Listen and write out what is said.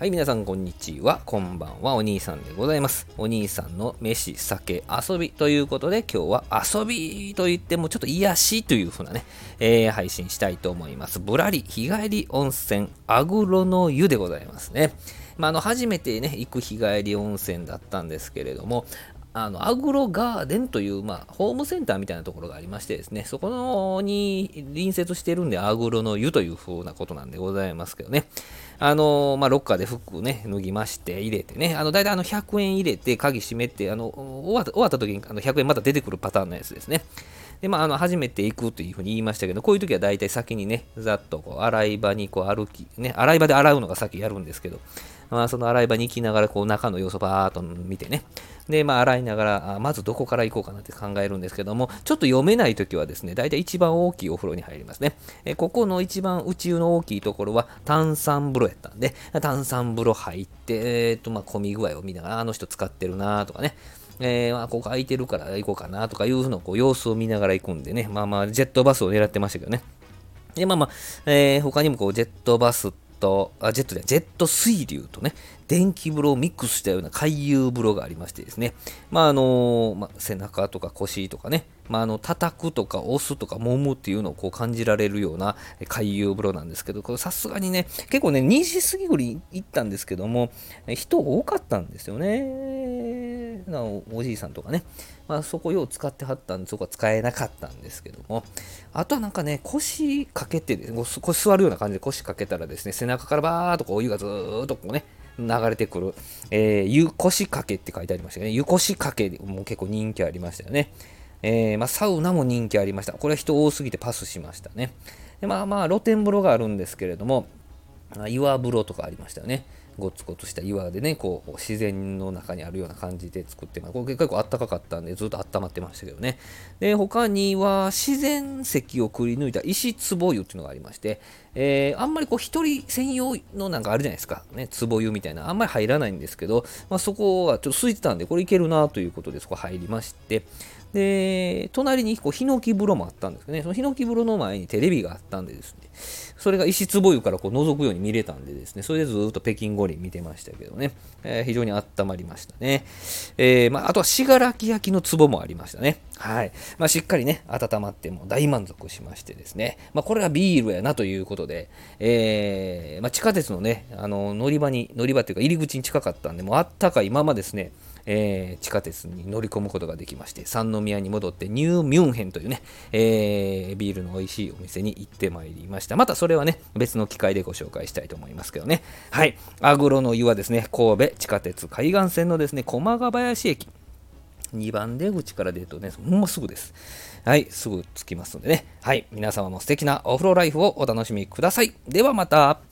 はい、皆さんこんにちは。こんばんは。お兄さんでございます。お兄さんの飯、酒、遊びということで、今日は遊びと言ってもちょっと癒しというふうなね、えー、配信したいと思います。ぶらり日帰り温泉、アグロの湯でございますね。まあ、あの初めてね、行く日帰り温泉だったんですけれども、あのアグロガーデンという、まあ、ホームセンターみたいなところがありましてですね、そこのに隣接してるんで、アグロの湯というふうなことなんでございますけどね。あのまあ、ロッカーで服ね、脱ぎまして、入れてね、あの、大体あの、100円入れて、鍵閉めて、あの、終わった終わった時にあの100円また出てくるパターンのやつですね。で、まあ、あの、初めて行くというふうに言いましたけど、こういう時は大体先にね、ざっとこう、洗い場にこう歩き、ね、洗い場で洗うのが先やるんですけど、まあ、その洗い場に行きながら、こう、中の様子をバーっと見てね。で、まあ、洗いながら、まずどこから行こうかなって考えるんですけども、ちょっと読めないときはですね、大体一番大きいお風呂に入りますね。えここの一番内湯の大きいところは炭酸風呂やったんで、炭酸風呂入って、えっ、と、混み具合を見ながら、あの人使ってるなとかね、えー、まあ、ここ空いてるから行こうかなとかいうふうなこう様子を見ながら行くんでね、まあまあ、ジェットバスを狙ってましたけどね。で、まあまあ、えー、他にもこう、ジェットバスト、あジェットでジェット水流とね、電気風呂をミックスしたような海遊風呂がありましてですね、まああのまあ、背中とか腰とかね、まあ、あの叩くとか押すとか揉むっていうのをこう感じられるような海遊風呂なんですけど、これさすがにね、結構ね、2時過ぎぐらい行ったんですけども、人多かったんですよね。おじいさんとかね、まあ、そこよう使ってはったんで、そこは使えなかったんですけども、あとはなんかね、腰かけて、腰座るような感じで腰かけたらですね、背中からバーっとこうお湯がずーっとこうね、流れてくる、えー、湯腰掛けって書いてありましたよね。湯腰掛けも結構人気ありましたよね。えー、まあ、サウナも人気ありました。これは人多すぎてパスしましたね。でまあまあ、露天風呂があるんですけれども、岩風呂とかありましたよね。ゴツゴツした岩でね、こう、自然の中にあるような感じで作ってます。これ結構あったかかったんで、ずっと温まってましたけどね。で、他には自然石をくり抜いた石壺湯っていうのがありまして、えー、あんまりこう、一人専用のなんかあるじゃないですか。ね、壺湯みたいな。あんまり入らないんですけど、まあ、そこはちょっと空いてたんで、これいけるなということで、そこ入りまして、で、隣にこうヒノキ風呂もあったんですけどね、そのヒノキ風呂の前にテレビがあったんでですね、それが石壺湯からこう覗くように見れたんでですね、それでずっと北京五輪見てましたけどね、えー、非常に温まりましたね。えー、まあ、あとは信楽焼の壺もありましたね。はい。まあ、しっかりね、温まっても大満足しましてですね、まあ、これはビールやなということで、えー、まあ、地下鉄のね、あの乗り場に、乗り場っていうか入り口に近かったんで、もうあったかいままですね、えー、地下鉄に乗り込むことができまして、三宮に戻ってニューミュンヘンというね、えー、ビールの美味しいお店に行ってまいりました。またそれはね、別の機会でご紹介したいと思いますけどね。はい。アグロの湯はですね、神戸地下鉄海岸線のですね、駒ヶ林駅。2番出口から出るとね、ほんますぐです。はい、すぐ着きますのでね。はい、皆様も素敵なお風呂ライフをお楽しみください。ではまた。